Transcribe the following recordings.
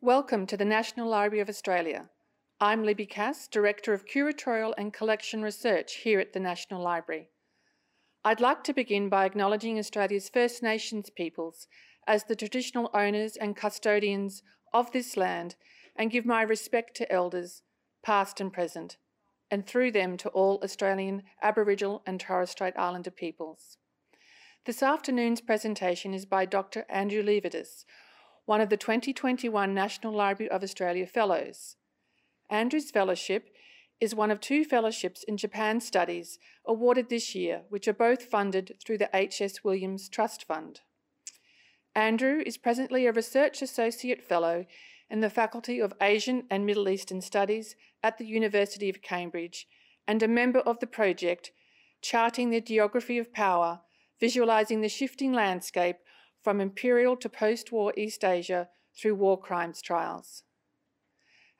Welcome to the National Library of Australia. I'm Libby Cass, Director of Curatorial and Collection Research here at the National Library. I'd like to begin by acknowledging Australia's First Nations peoples as the traditional owners and custodians of this land and give my respect to elders, past and present, and through them to all Australian Aboriginal and Torres Strait Islander peoples. This afternoon's presentation is by Dr. Andrew Levidis, one of the 2021 National Library of Australia Fellows. Andrew's Fellowship is one of two fellowships in Japan Studies awarded this year, which are both funded through the H.S. Williams Trust Fund. Andrew is presently a Research Associate Fellow in the Faculty of Asian and Middle Eastern Studies at the University of Cambridge and a member of the project Charting the Geography of Power, Visualising the Shifting Landscape from imperial to post war East Asia through war crimes trials.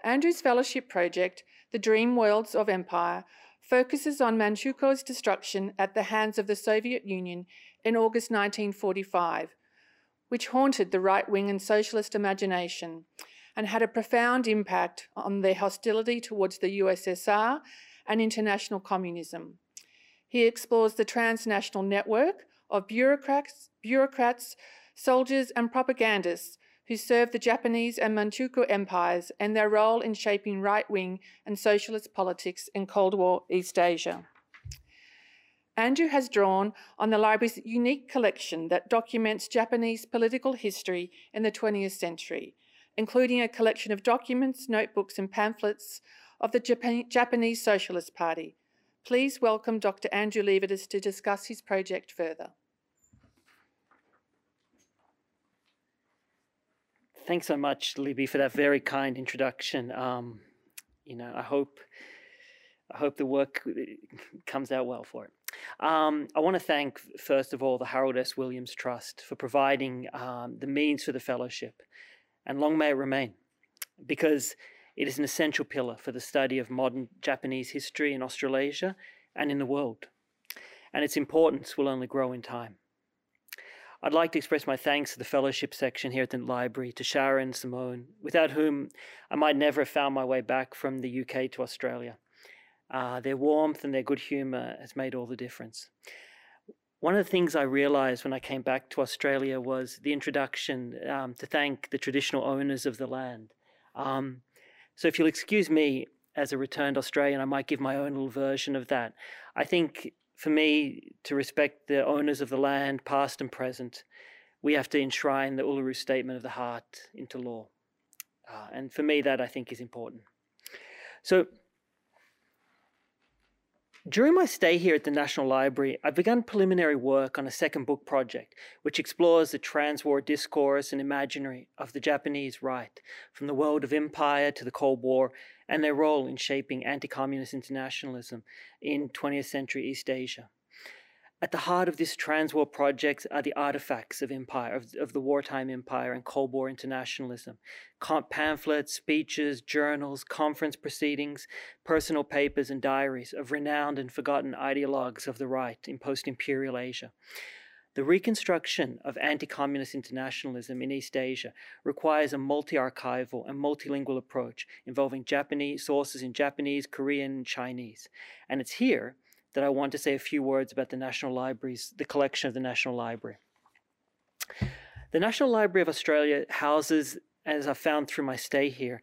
Andrew's fellowship project, The Dream Worlds of Empire, focuses on Manchukuo's destruction at the hands of the Soviet Union in August 1945, which haunted the right wing and socialist imagination and had a profound impact on their hostility towards the USSR and international communism. He explores the transnational network of bureaucrats, bureaucrats, soldiers, and propagandists who served the Japanese and Manchukuo empires and their role in shaping right wing and socialist politics in Cold War East Asia. Andrew has drawn on the library's unique collection that documents Japanese political history in the 20th century, including a collection of documents, notebooks, and pamphlets of the Japan Japanese Socialist Party. Please welcome Dr. Andrew Levidis to discuss his project further. Thanks so much, Libby, for that very kind introduction. Um, you know, I hope I hope the work comes out well for it. Um, I want to thank, first of all, the Harold S. Williams Trust for providing um, the means for the fellowship, and long may it remain, because it is an essential pillar for the study of modern Japanese history in Australasia and in the world, and its importance will only grow in time. I'd like to express my thanks to the fellowship section here at the library, to Sharon and Simone, without whom I might never have found my way back from the UK to Australia. Uh, their warmth and their good humour has made all the difference. One of the things I realised when I came back to Australia was the introduction um, to thank the traditional owners of the land. Um, so, if you'll excuse me, as a returned Australian, I might give my own little version of that. I think for me to respect the owners of the land, past and present, we have to enshrine the Uluru Statement of the Heart into law. Uh, and for me, that I think is important. So, during my stay here at the National Library, I began preliminary work on a second book project, which explores the trans-war discourse and imaginary of the Japanese right, from the world of empire to the Cold War, and their role in shaping anti-communist internationalism in 20th century East Asia. At the heart of this trans-war project are the artifacts of empire, of, of the wartime empire and Cold War internationalism. pamphlets, speeches, journals, conference proceedings, personal papers and diaries of renowned and forgotten ideologues of the right in post-imperial Asia. The reconstruction of anti communist internationalism in East Asia requires a multi archival and multilingual approach involving Japanese sources in Japanese, Korean, and Chinese. And it's here that I want to say a few words about the National Libraries, the collection of the National Library. The National Library of Australia houses, as I found through my stay here,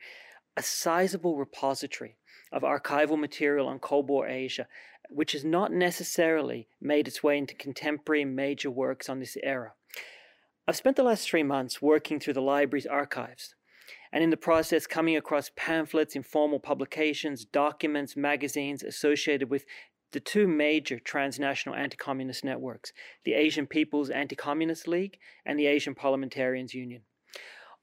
a sizable repository of archival material on Cold War Asia, which has not necessarily made its way into contemporary major works on this era. I've spent the last three months working through the library's archives, and in the process coming across pamphlets, informal publications, documents, magazines associated with the two major transnational anti communist networks the Asian People's Anti Communist League and the Asian Parliamentarians Union.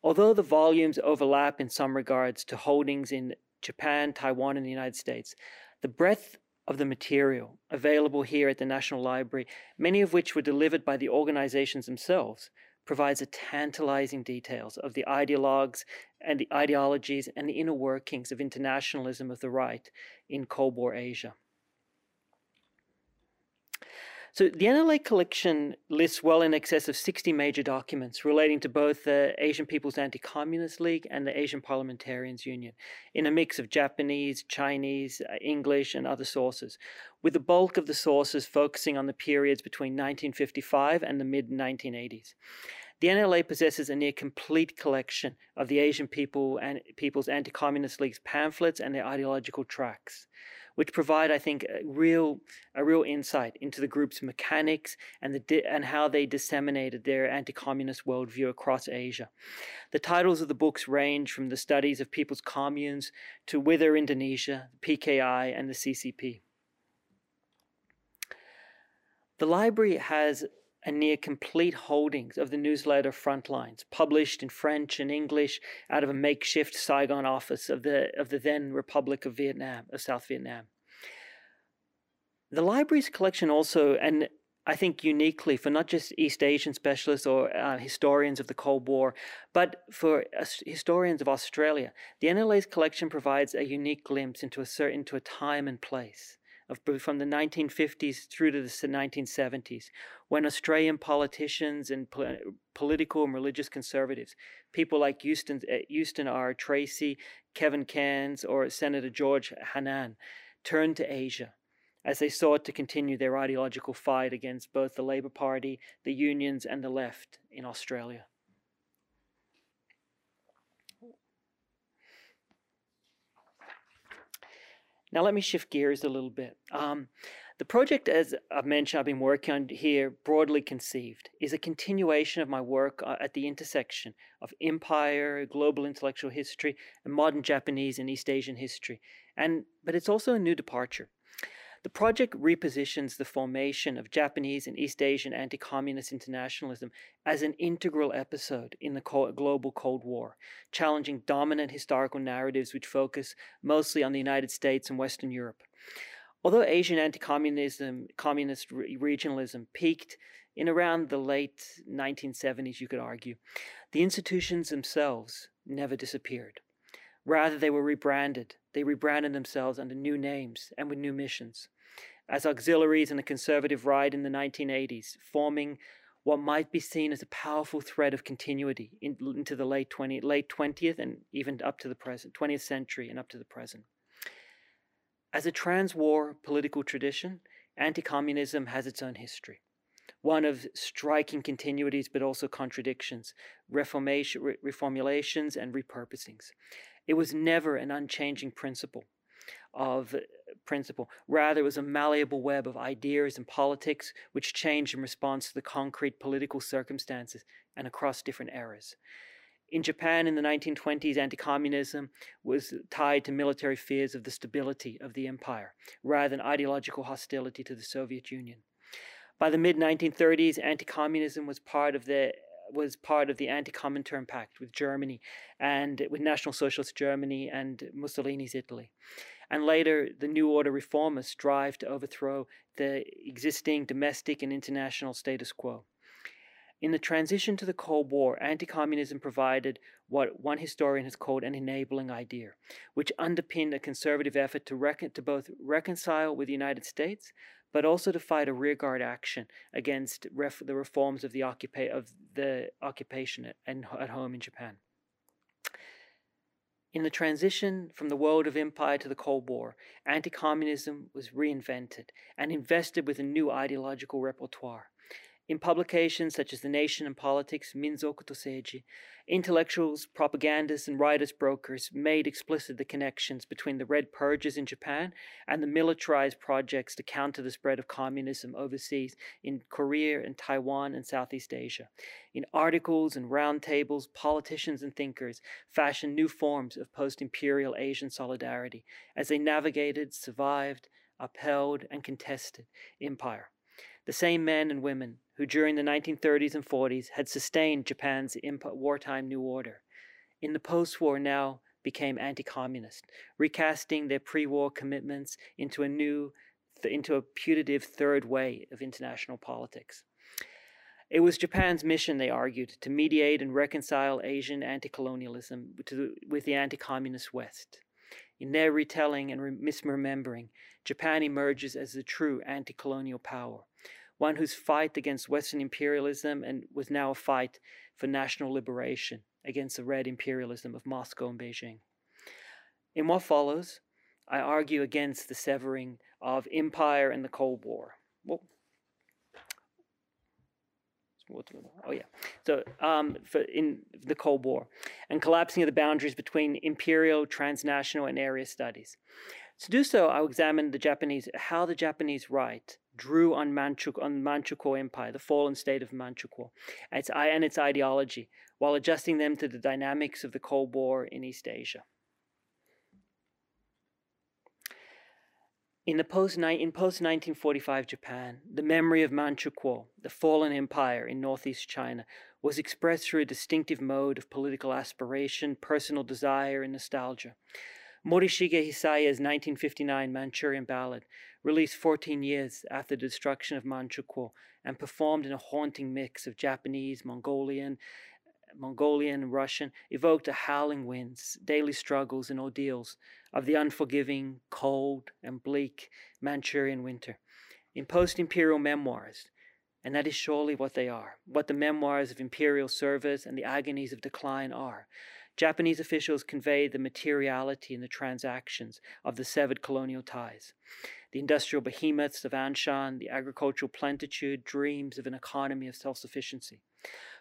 Although the volumes overlap in some regards to holdings in Japan, Taiwan, and the United States, the breadth of the material available here at the National Library, many of which were delivered by the organizations themselves, provides a tantalizing details of the ideologues and the ideologies and the inner workings of internationalism of the right in Cold War Asia. So the NLA collection lists well in excess of 60 major documents relating to both the Asian People's Anti-Communist League and the Asian Parliamentarians Union in a mix of Japanese, Chinese, uh, English, and other sources, with the bulk of the sources focusing on the periods between 1955 and the mid-1980s. The NLA possesses a near complete collection of the Asian People and People's Anti-Communist League's pamphlets and their ideological tracts which provide, I think, a real a real insight into the group's mechanics and the and how they disseminated their anti-communist worldview across Asia. The titles of the books range from the studies of people's communes to Whither Indonesia, the PKI, and the CCP. The library has a near complete holdings of the newsletter Frontlines, published in French and English out of a makeshift Saigon office of the, of the then Republic of Vietnam, of South Vietnam. The library's collection also, and I think uniquely for not just East Asian specialists or uh, historians of the Cold War, but for uh, historians of Australia, the NLA's collection provides a unique glimpse into a certain into a time and place of from the 1950s through to the 1970s, when Australian politicians and po- political and religious conservatives, people like Houston, uh, Houston R. Tracy, Kevin Cairns, or Senator George Hannan, turned to Asia as they sought to continue their ideological fight against both the Labour Party, the unions, and the left in Australia. Now, let me shift gears a little bit. Um, the project, as I've mentioned, I've been working on here, broadly conceived, is a continuation of my work uh, at the intersection of empire, global intellectual history, and modern Japanese and East Asian history. And, but it's also a new departure. The project repositions the formation of Japanese and East Asian anti communist internationalism as an integral episode in the global Cold War, challenging dominant historical narratives which focus mostly on the United States and Western Europe. Although Asian anti communism, communist regionalism peaked in around the late 1970s, you could argue, the institutions themselves never disappeared. Rather, they were rebranded. They rebranded themselves under new names and with new missions as auxiliaries in the conservative right in the 1980s, forming what might be seen as a powerful thread of continuity in, into the late 20, late 20th and even up to the present 20th century and up to the present. As a trans-war political tradition, anti-communism has its own history, one of striking continuities but also contradictions, reformation, reformulations, and repurposings. It was never an unchanging principle of uh, principle. Rather, it was a malleable web of ideas and politics which changed in response to the concrete political circumstances and across different eras. In Japan in the 1920s, anti communism was tied to military fears of the stability of the empire, rather than ideological hostility to the Soviet Union. By the mid 1930s, anti communism was part of the was part of the anti-Comintern Pact with Germany and with National Socialist Germany and Mussolini's Italy and later the New Order reformers strive to overthrow the existing domestic and international status quo. In the transition to the Cold War, anti communism provided what one historian has called an enabling idea, which underpinned a conservative effort to, to both reconcile with the United States, but also to fight a rearguard action against ref, the reforms of the, occupa- of the occupation at, at home in Japan. In the transition from the world of empire to the Cold War, anti communism was reinvented and invested with a new ideological repertoire. In publications such as The Nation and Politics, Minzoku to Seiji, intellectuals, propagandists, and writers brokers made explicit the connections between the Red Purges in Japan and the militarized projects to counter the spread of communism overseas in Korea and Taiwan and Southeast Asia. In articles and roundtables, politicians and thinkers fashioned new forms of post imperial Asian solidarity as they navigated, survived, upheld, and contested empire. The same men and women who during the 1930s and 40s had sustained Japan's wartime New Order, in the post war now became anti communist, recasting their pre war commitments into a new, into a putative third way of international politics. It was Japan's mission, they argued, to mediate and reconcile Asian anti colonialism with the anti communist West. In their retelling and misremembering, Japan emerges as the true anti colonial power, one whose fight against Western imperialism and was now a fight for national liberation against the red imperialism of Moscow and Beijing. In what follows, I argue against the severing of empire and the Cold War. Well, oh yeah. So um, in the Cold War and collapsing of the boundaries between imperial, transnational, and area studies. To do so, I'll examine the Japanese, how the Japanese right drew on, Manchukuo, on Manchukuo Empire, the fallen state of Manchukuo, and its, and its ideology, while adjusting them to the dynamics of the Cold War in East Asia. In the post in post 1945 Japan, the memory of Manchukuo, the fallen empire in northeast China, was expressed through a distinctive mode of political aspiration, personal desire, and nostalgia. Morishige Hisaya's 1959 Manchurian Ballad, released 14 years after the destruction of Manchukuo and performed in a haunting mix of Japanese, Mongolian, Mongolian and Russian, evoked the howling winds, daily struggles, and ordeals of the unforgiving, cold, and bleak Manchurian winter. In post imperial memoirs, and that is surely what they are, what the memoirs of imperial service and the agonies of decline are. Japanese officials convey the materiality and the transactions of the severed colonial ties. The industrial behemoths of Anshan, the agricultural plentitude, dreams of an economy of self sufficiency.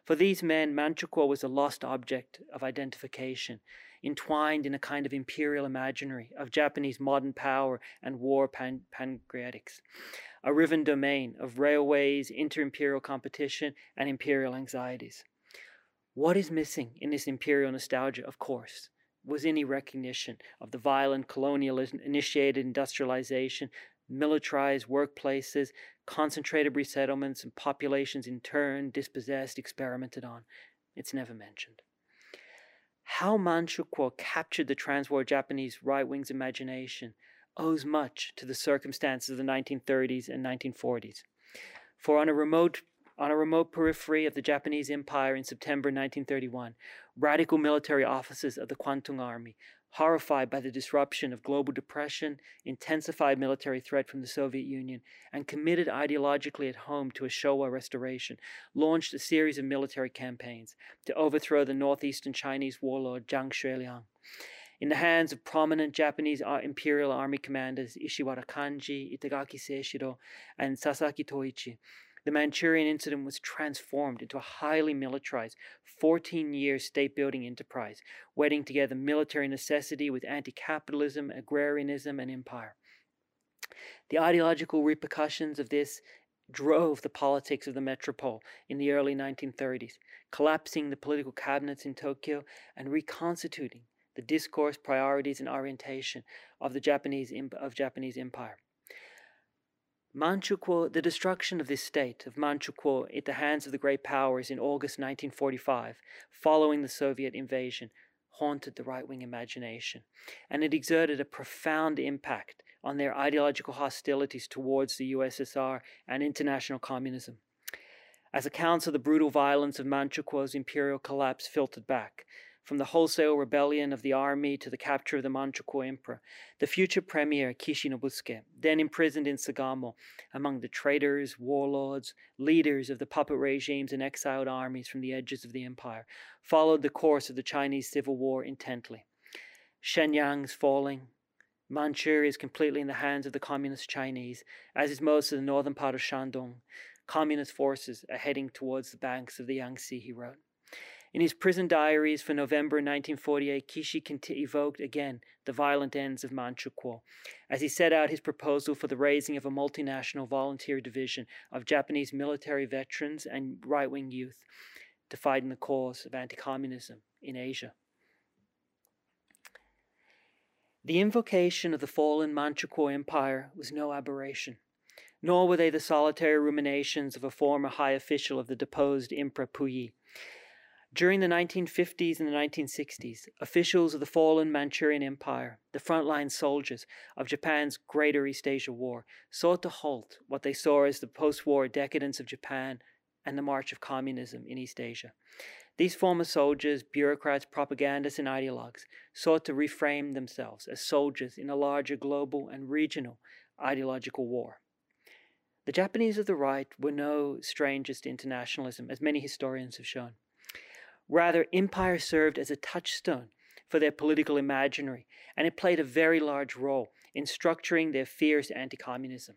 For these men, Manchukuo was a lost object of identification, entwined in a kind of imperial imaginary of Japanese modern power and war pan- pancreatics, a riven domain of railways, inter imperial competition, and imperial anxieties. What is missing in this imperial nostalgia, of course, was any recognition of the violent colonialism initiated industrialization militarized workplaces, concentrated resettlements, and populations in turn dispossessed, experimented on. It's never mentioned. How Manchukuo captured the transwar Japanese right wing's imagination owes much to the circumstances of the 1930s and 1940s. For on a remote on a remote periphery of the Japanese Empire in September 1931, radical military officers of the Kwantung Army horrified by the disruption of global depression, intensified military threat from the Soviet Union, and committed ideologically at home to a Showa restoration, launched a series of military campaigns to overthrow the northeastern Chinese warlord Zhang Xueliang. In the hands of prominent Japanese uh, Imperial Army commanders Ishiwara Kanji, Itagaki Seishiro, and Sasaki Toichi, the Manchurian incident was transformed into a highly militarized 14 year state building enterprise, wedding together military necessity with anti capitalism, agrarianism, and empire. The ideological repercussions of this drove the politics of the metropole in the early 1930s, collapsing the political cabinets in Tokyo and reconstituting the discourse, priorities, and orientation of the Japanese of Japanese empire. Manchukuo, the destruction of this state of Manchukuo at the hands of the great powers in August 1945, following the Soviet invasion, haunted the right wing imagination, and it exerted a profound impact on their ideological hostilities towards the USSR and international communism. As accounts of the brutal violence of Manchukuo's imperial collapse filtered back, from the wholesale rebellion of the army to the capture of the Manchukuo emperor, the future premier Kishi Nobusuke, then imprisoned in Sugamo, among the traitors, warlords, leaders of the puppet regimes and exiled armies from the edges of the empire, followed the course of the Chinese Civil War intently. Shenyang's falling, Manchuria is completely in the hands of the Communist Chinese, as is most of the northern part of Shandong. Communist forces are heading towards the banks of the Yangtze, he wrote. In his prison diaries for November 1948, Kishi evoked again the violent ends of Manchukuo as he set out his proposal for the raising of a multinational volunteer division of Japanese military veterans and right wing youth to fight in the cause of anti communism in Asia. The invocation of the fallen Manchukuo Empire was no aberration, nor were they the solitary ruminations of a former high official of the deposed Emperor Puyi. During the 1950s and the 1960s, officials of the fallen Manchurian Empire, the frontline soldiers of Japan's Greater East Asia War, sought to halt what they saw as the post war decadence of Japan and the march of communism in East Asia. These former soldiers, bureaucrats, propagandists, and ideologues sought to reframe themselves as soldiers in a larger global and regional ideological war. The The Japanese of the right were no strangers to internationalism, as many historians have shown. Rather, empire served as a touchstone for their political imaginary, and it played a very large role in structuring their fierce anti communism.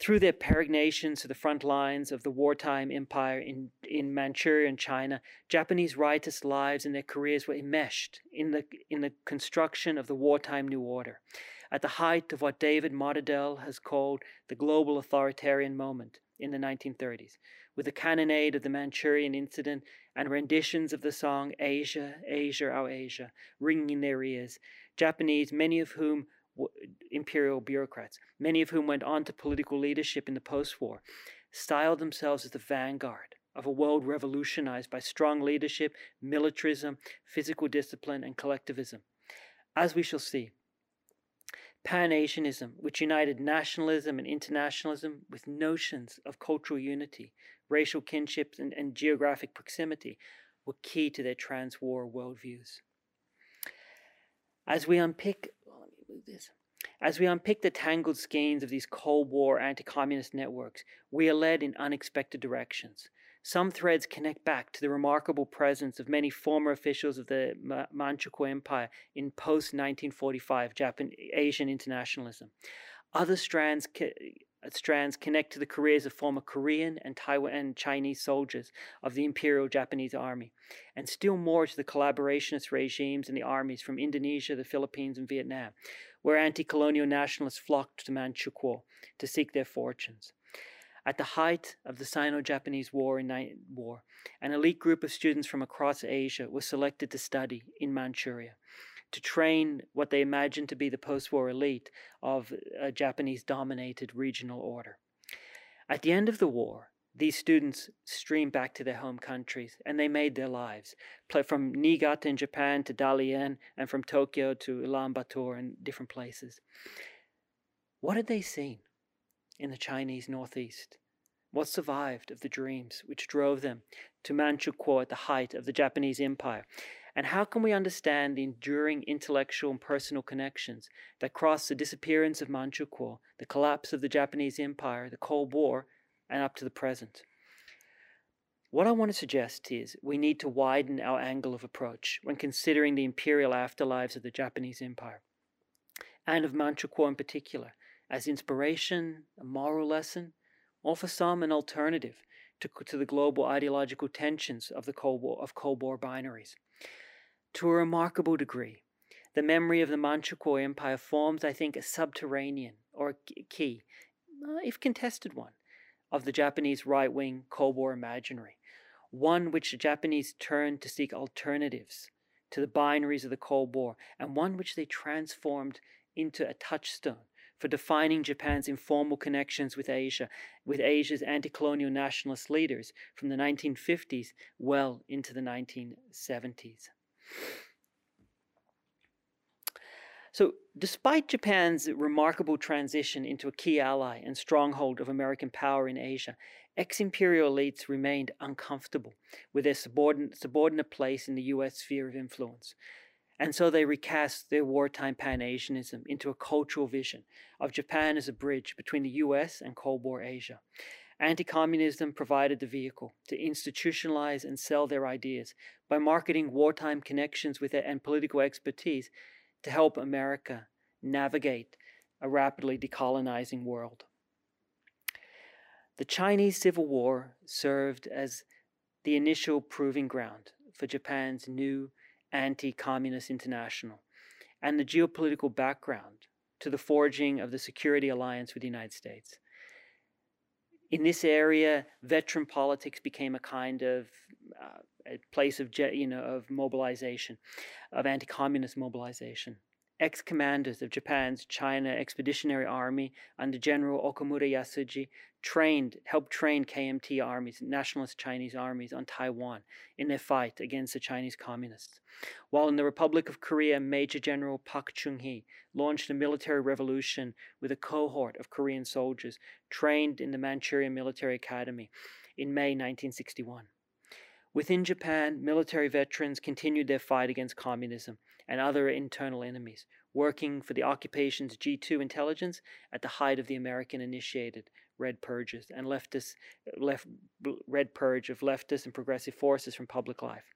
Through their peregrinations to the front lines of the wartime empire in, in Manchuria and China, Japanese riotist lives and their careers were enmeshed in the, in the construction of the wartime New Order, at the height of what David Motadel has called the global authoritarian moment in the 1930s, with the cannonade of the Manchurian incident and renditions of the song Asia, Asia, Our Asia, ringing in their ears. Japanese, many of whom imperial bureaucrats, many of whom went on to political leadership in the post war, styled themselves as the vanguard of a world revolutionized by strong leadership, militarism, physical discipline, and collectivism. As we shall see, Pan Asianism, which united nationalism and internationalism with notions of cultural unity, racial kinship, and, and geographic proximity, were key to their trans war worldviews. As we unpick this. As we unpick the tangled skeins of these Cold War anti communist networks, we are led in unexpected directions. Some threads connect back to the remarkable presence of many former officials of the Manchukuo Empire in post 1945 Japan Asian internationalism. Other strands strands connect to the careers of former Korean and Taiwan Chinese soldiers of the Imperial Japanese Army, and still more to the collaborationist regimes and the armies from Indonesia, the Philippines, and Vietnam, where anti colonial nationalists flocked to Manchukuo to seek their fortunes. At the height of the Sino Japanese War, war, an elite group of students from across Asia was selected to study in Manchuria to train what they imagined to be the post war elite of a Japanese dominated regional order. At the end of the war, these students streamed back to their home countries and they made their lives, from Niigata in Japan to Dalian and from Tokyo to Ulaanbaatar and different places. What had they seen in the Chinese Northeast? What survived of the dreams which drove them to Manchukuo at the height of the Japanese Empire and how can we understand the enduring intellectual and personal connections that cross the disappearance of Manchukuo, the collapse of the Japanese Empire, the Cold War, and up to the present? What I want to suggest is we need to widen our angle of approach when considering the imperial afterlives of the Japanese Empire, and of Manchukuo in particular, as inspiration, a moral lesson, or for some, an alternative to, to the global ideological tensions of the Cold War, of Cold War binaries. To a remarkable degree, the memory of the Manchukuo Empire forms, I think, a subterranean or a key, uh, if contested one, of the Japanese right wing Cold War imaginary, one which the Japanese turned to seek alternatives to the binaries of the Cold War, and one which they transformed into a touchstone for defining Japan's informal connections with Asia, with Asia's anti colonial nationalist leaders from the 1950s well into the 1970s. So, despite Japan's remarkable transition into a key ally and stronghold of American power in Asia, ex imperial elites remained uncomfortable with their subordinate, subordinate place in the U.S. sphere of influence. And so they recast their wartime Pan Asianism into a cultural vision of Japan as a bridge between the US and Cold War Asia. Anti communism provided the vehicle to institutionalize and sell their ideas by marketing wartime connections with it and political expertise to help America navigate a rapidly decolonizing world. The Chinese Civil War served as the initial proving ground for Japan's new anti communist international and the geopolitical background to the forging of the security alliance with the United States in this area, veteran politics became a kind of uh, a place of you know of mobilization, of anti-communist mobilization. Ex-commanders of Japan's China Expeditionary Army under General Okamura Yasuji trained, helped train KMT armies, nationalist Chinese armies on Taiwan in their fight against the Chinese communists. While in the Republic of Korea, Major General Pak Chung-hee launched a military revolution with a cohort of Korean soldiers trained in the Manchurian Military Academy in May 1961. Within Japan, military veterans continued their fight against communism and other internal enemies, working for the occupation's G2 intelligence at the height of the American initiated Red Purges and leftist, left, Red Purge of leftist and progressive forces from public life.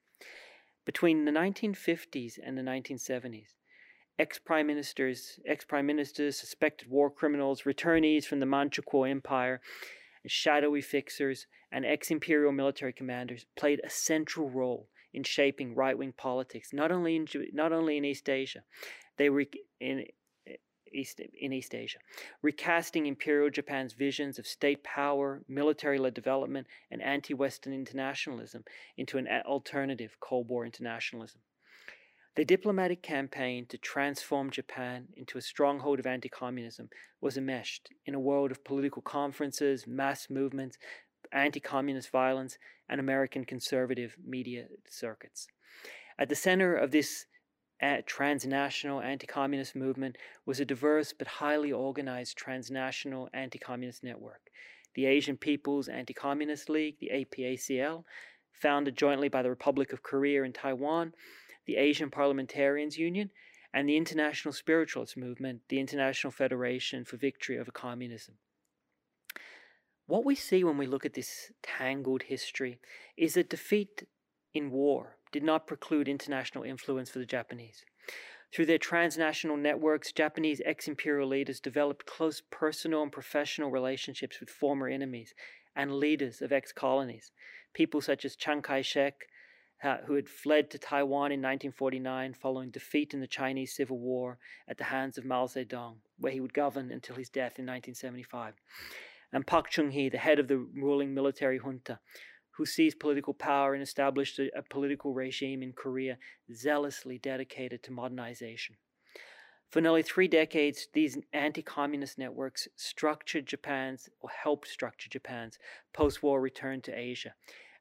Between the 1950s and the 1970s, ex-prime ministers, ex-prime ministers, suspected war criminals, returnees from the Manchukuo Empire, and shadowy fixers, and ex-imperial military commanders played a central role in shaping right-wing politics, not only in not only in East Asia, they were in eh, East, in East Asia, recasting Imperial Japan's visions of state power, military led development, and anti Western internationalism into an alternative Cold War internationalism. The diplomatic campaign to transform Japan into a stronghold of anti communism was enmeshed in a world of political conferences, mass movements, anti communist violence, and American conservative media circuits. At the center of this uh, transnational anti communist movement was a diverse but highly organized transnational anti communist network. The Asian People's Anti Communist League, the APACL, founded jointly by the Republic of Korea and Taiwan, the Asian Parliamentarians Union, and the International Spiritualist Movement, the International Federation for Victory over Communism. What we see when we look at this tangled history is that defeat in war did not preclude international influence for the Japanese. Through their transnational networks, Japanese ex imperial leaders developed close personal and professional relationships with former enemies and leaders of ex colonies. People such as Chiang Kai shek, uh, who had fled to Taiwan in 1949 following defeat in the Chinese Civil War at the hands of Mao Zedong, where he would govern until his death in 1975. And Pak Chung hee, the head of the ruling military junta, who seized political power and established a, a political regime in Korea zealously dedicated to modernization. For nearly three decades, these anti communist networks structured Japan's, or helped structure Japan's, post war return to Asia.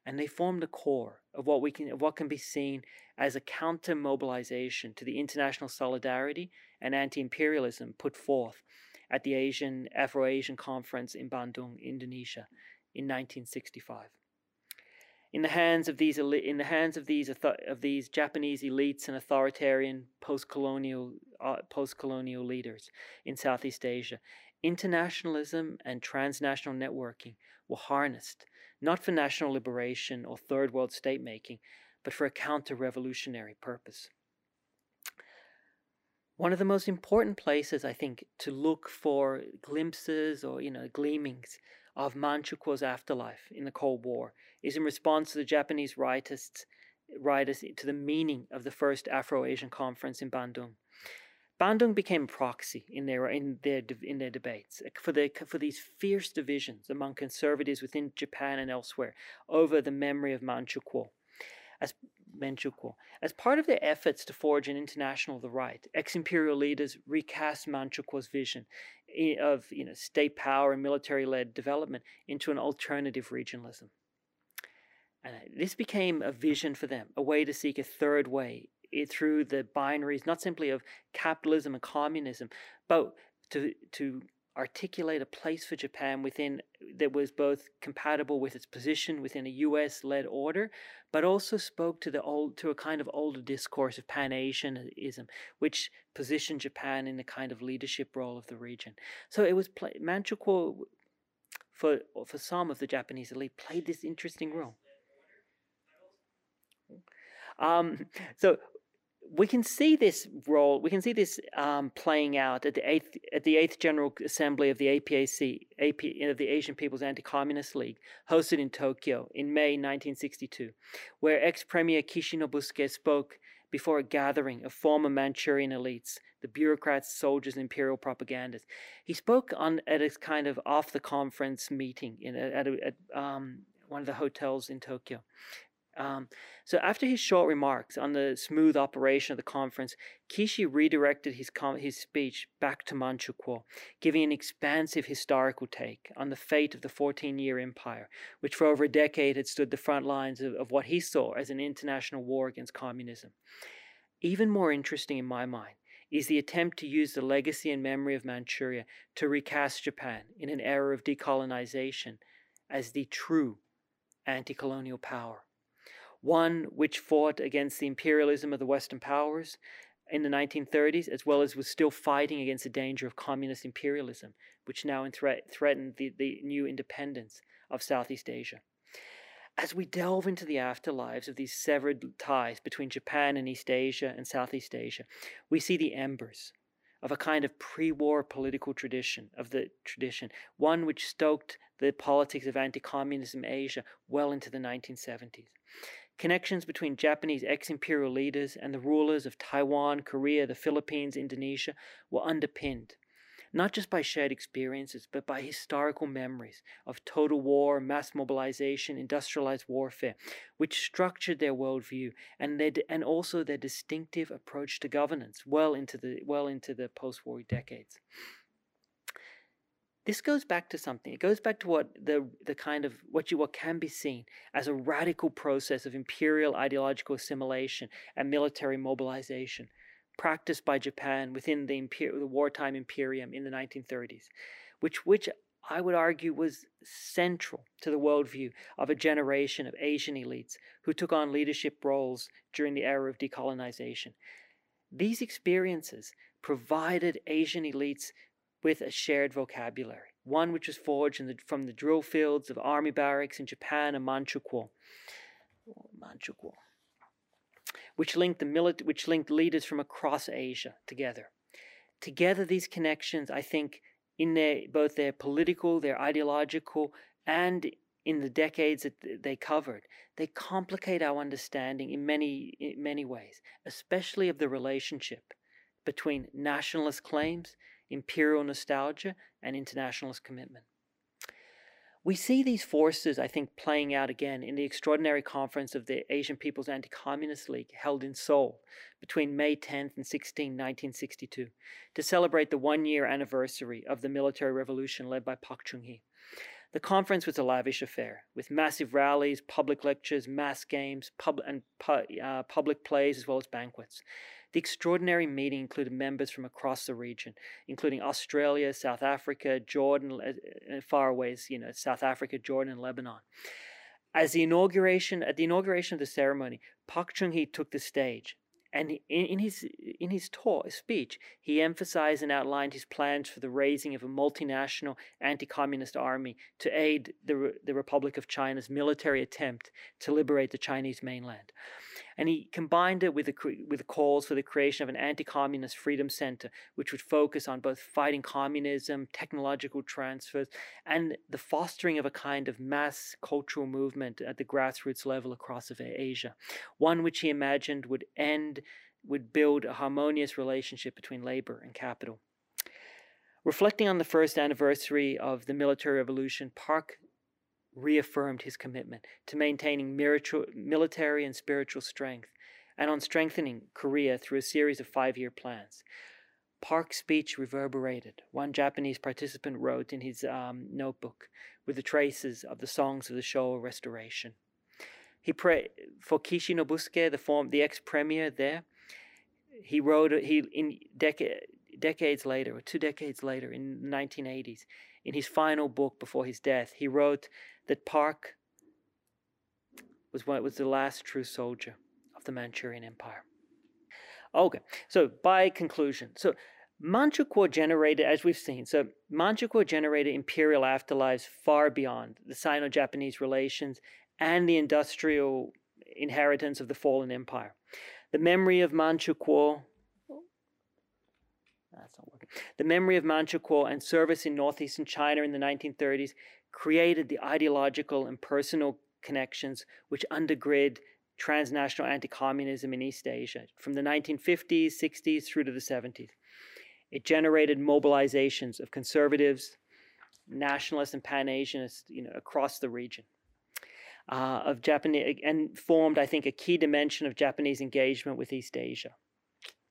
And they formed the core of what, we can, of what can be seen as a counter mobilization to the international solidarity and anti imperialism put forth at the Asian Afro Asian Conference in Bandung, Indonesia, in 1965 in the hands of these in the hands of these of these Japanese elites and authoritarian post-colonial uh, post-colonial leaders in Southeast Asia, internationalism and transnational networking were harnessed not for national liberation or third world state making, but for a counter-revolutionary purpose. One of the most important places I think to look for glimpses or you know gleamings of Manchukuo's afterlife in the Cold War is in response to the Japanese rightists, rightists to the meaning of the first Afro-Asian conference in Bandung. Bandung became proxy in their in their in their debates eh, for the for these fierce divisions among conservatives within Japan and elsewhere over the memory of Manchukuo. As Manchukuo. As part of their efforts to forge an international of the right, ex-imperial leaders recast Manchukuo's vision eh, of you know, state power and military-led development into an alternative regionalism. And uh, this became a vision for them, a way to seek a third way eh, through the binaries, not simply of capitalism and communism, but to, to articulate a place for Japan within that was both compatible with its position within a US-led order, but also spoke to the old to a kind of older discourse of Pan-Asianism, which positioned Japan in a kind of leadership role of the region. So it was play, Manchukuo for for some of the Japanese elite played this interesting role. Um, so we can see this role, we can see this um, playing out at the eighth at the eighth General Assembly of the APAC, AP, of the Asian People's Anti-Communist League, hosted in Tokyo in May 1962, where ex-premier Kishi Nobusuke spoke before a gathering of former Manchurian elites, the bureaucrats, soldiers, and imperial propagandists. He spoke on at a kind of off the conference meeting in at, a, at um, one of the hotels in Tokyo. Um, so after his short remarks on the smooth operation of the conference, Kishi redirected his, his speech back to Manchukuo, giving an expansive historical take on the fate of the 14-year empire, which for over a decade had stood the front lines of, of what he saw as an international war against communism. Even more interesting in my mind is the attempt to use the legacy and memory of Manchuria to recast Japan in an era of decolonization as the true anti-colonial power one which fought against the imperialism of the Western powers in the 1930s, as well as was still fighting against the danger of communist imperialism, which now threatened the, the new independence of Southeast Asia. As we delve into the afterlives of these severed ties between Japan and East Asia and Southeast Asia, we see the embers of a kind of pre-war political tradition of the tradition, one which stoked the politics of anti-communism Asia well into the 1970s. Connections between Japanese ex-imperial leaders and the rulers of Taiwan, Korea, the Philippines, Indonesia were underpinned not just by shared experiences, but by historical memories of total war, mass mobilization, industrialized warfare, which structured their worldview and, their, and also their distinctive approach to governance well into the, well into the post war decades. This goes back to something. It goes back to what the the kind of what you what can be seen as a radical process of imperial ideological assimilation and military mobilization practiced by Japan within the, imper- the wartime imperium in the 1930s, which, which I would argue was central to the worldview of a generation of Asian elites who took on leadership roles during the era of decolonization. These experiences provided Asian elites with a shared vocabulary, one which was forged the, from the drill fields of army barracks in Japan and Manchukuo. Manchukuo which linked, the milit- which linked leaders from across Asia together. Together, these connections, I think, in their both their political, their ideological, and in the decades that they covered, they complicate our understanding in many, in many ways, especially of the relationship between nationalist claims, imperial nostalgia, and internationalist commitment. We see these forces, I think, playing out again in the extraordinary conference of the Asian People's Anti Communist League held in Seoul between May 10th and 16, 1962, to celebrate the one year anniversary of the military revolution led by Park Chung hee. The conference was a lavish affair, with massive rallies, public lectures, mass games, pub- and pu- uh, public plays, as well as banquets. The extraordinary meeting included members from across the region, including Australia, South Africa, Jordan, uh, uh, far away, you know, South Africa, Jordan, and Lebanon. As the inauguration, at the inauguration of the ceremony, Park Chung-hee took the stage and in, in his in his talk, speech, he emphasized and outlined his plans for the raising of a multinational anti-communist army to aid the the Republic of China's military attempt to liberate the Chinese mainland and he combined it with the, with calls for the creation of an anti-communist freedom center, which would focus on both fighting communism, technological transfers, and the fostering of a kind of mass cultural movement at the grassroots level across Asia, one which he imagined would end, would build a harmonious relationship between labor and capital. Reflecting on the first anniversary of the military revolution, Park reaffirmed his commitment to maintaining military and spiritual strength and on strengthening Korea through a series of five year plans. Park's speech reverberated, one Japanese participant wrote in his um, notebook, with the traces of the songs of the Showa restoration. He prayed for Kishi Nobusuke, the form, the ex-premier there. He wrote he in decade, decades later, or two decades later, in the 1980s, in his final book before his death, he wrote that Park was what was the last true soldier of the Manchurian Empire. Okay, so by conclusion, so Manchukuo generated, as we've seen, so Manchukuo generated imperial afterlives far beyond the Sino-Japanese relations and the industrial inheritance of the fallen empire. The memory of Manchukuo that's not working. The memory of Manchukuo and service in northeastern China in the 1930s created the ideological and personal connections which undergird transnational anti communism in East Asia from the 1950s, 60s through to the 70s. It generated mobilizations of conservatives, nationalists, and Pan Asianists you know, across the region. Uh, of Japanese and formed, I think, a key dimension of Japanese engagement with East Asia.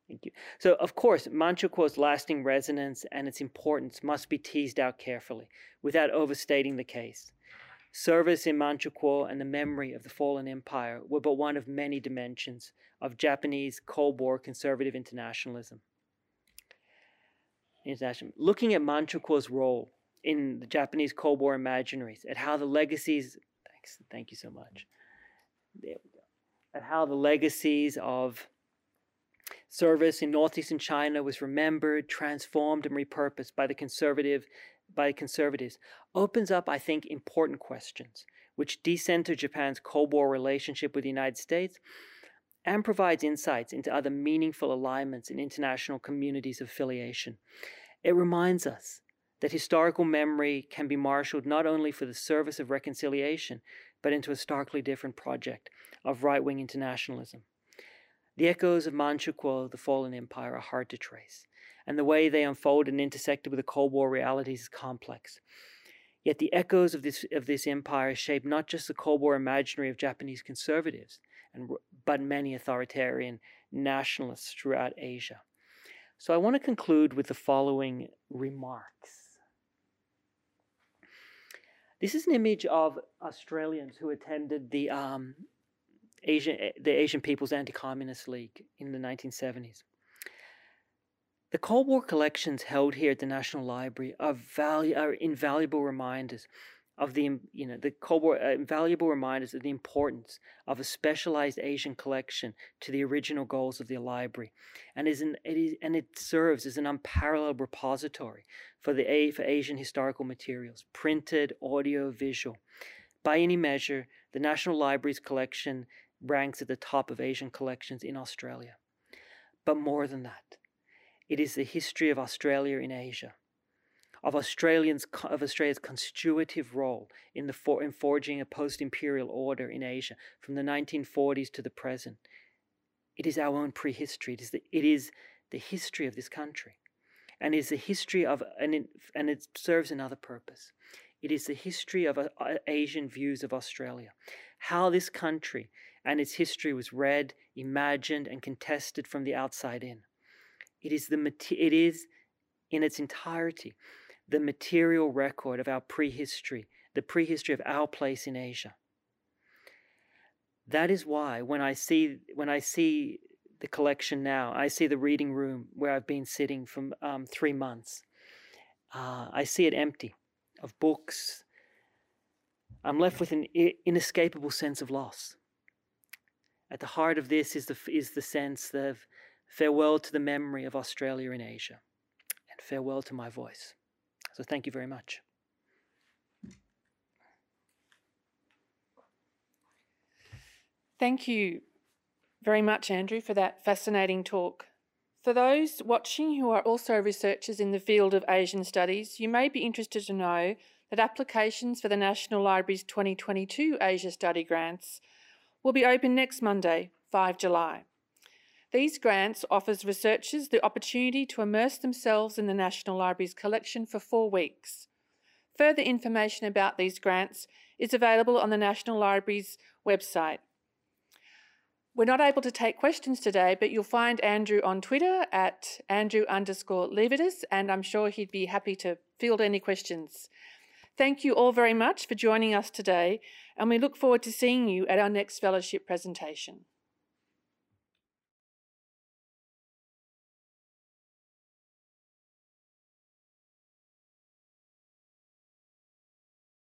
Thank you. So, of course, Manchukuo's lasting resonance and its importance must be teased out carefully without overstating the case. Service in Manchukuo and the memory of the fallen empire were but one of many dimensions of Japanese Cold War conservative internationalism. International. Looking at Manchukuo's role in the Japanese Cold War imaginaries, at how the legacies, thanks, thank you so much. There we go. at how the legacies of service in northeastern China was remembered, transformed, and repurposed by the conservative by conservatives opens up, I think, important questions which decenter Japan's Cold War relationship with the United States and provides insights into other meaningful alignments in international communities of affiliation. It reminds us that historical memory can be marshaled not only for the service of reconciliation, but into a starkly different project of right wing internationalism. The echoes of Manchukuo, the fallen empire, are hard to trace, and the way they unfolded and intersected with the Cold War realities is complex. Yet the echoes of this, of this empire shaped not just the Cold War imaginary of Japanese conservatives, and, but many authoritarian nationalists throughout Asia. So I want to conclude with the following remarks. This is an image of Australians who attended the um, Asian, the Asian People's Anti-Communist League in the 1970s. The Cold War collections held here at the National Library are, value, are invaluable reminders of the you know the Cold War uh, invaluable reminders of the importance of a specialized Asian collection to the original goals of the library, and is an, it is and it serves as an unparalleled repository for the for Asian historical materials, printed, audio, visual. By any measure, the National Library's collection ranks at the top of Asian collections in Australia. But more than that, it is the history of Australia in Asia of Australians of Australia's constitutive role in the for, in forging a post-imperial order in Asia from the 1940s to the present. It is our own prehistory. It is the, it is the history of this country, and is the history of and it, and it serves another purpose. It is the history of uh, Asian views of Australia, how this country and its history was read, imagined, and contested from the outside in. It is the it is in its entirety the material record of our prehistory, the prehistory of our place in Asia. That is why when I see when I see the collection now, I see the reading room where I've been sitting for um, three months. Uh, I see it empty of books. I'm left with an inescapable sense of loss. At the heart of this is the is the sense of farewell to the memory of Australia in Asia, and farewell to my voice. So thank you very much. Thank you very much, Andrew, for that fascinating talk. For those watching who are also researchers in the field of Asian studies, you may be interested to know that applications for the National Library's 2022 Asia Study Grants will be open next Monday, 5 July. These grants offers researchers the opportunity to immerse themselves in the National Library's collection for four weeks. Further information about these grants is available on the National Library's website. We're not able to take questions today, but you'll find Andrew on Twitter at Andrew underscore Levidis, and I'm sure he'd be happy to field any questions. Thank you all very much for joining us today, and we look forward to seeing you at our next fellowship presentation.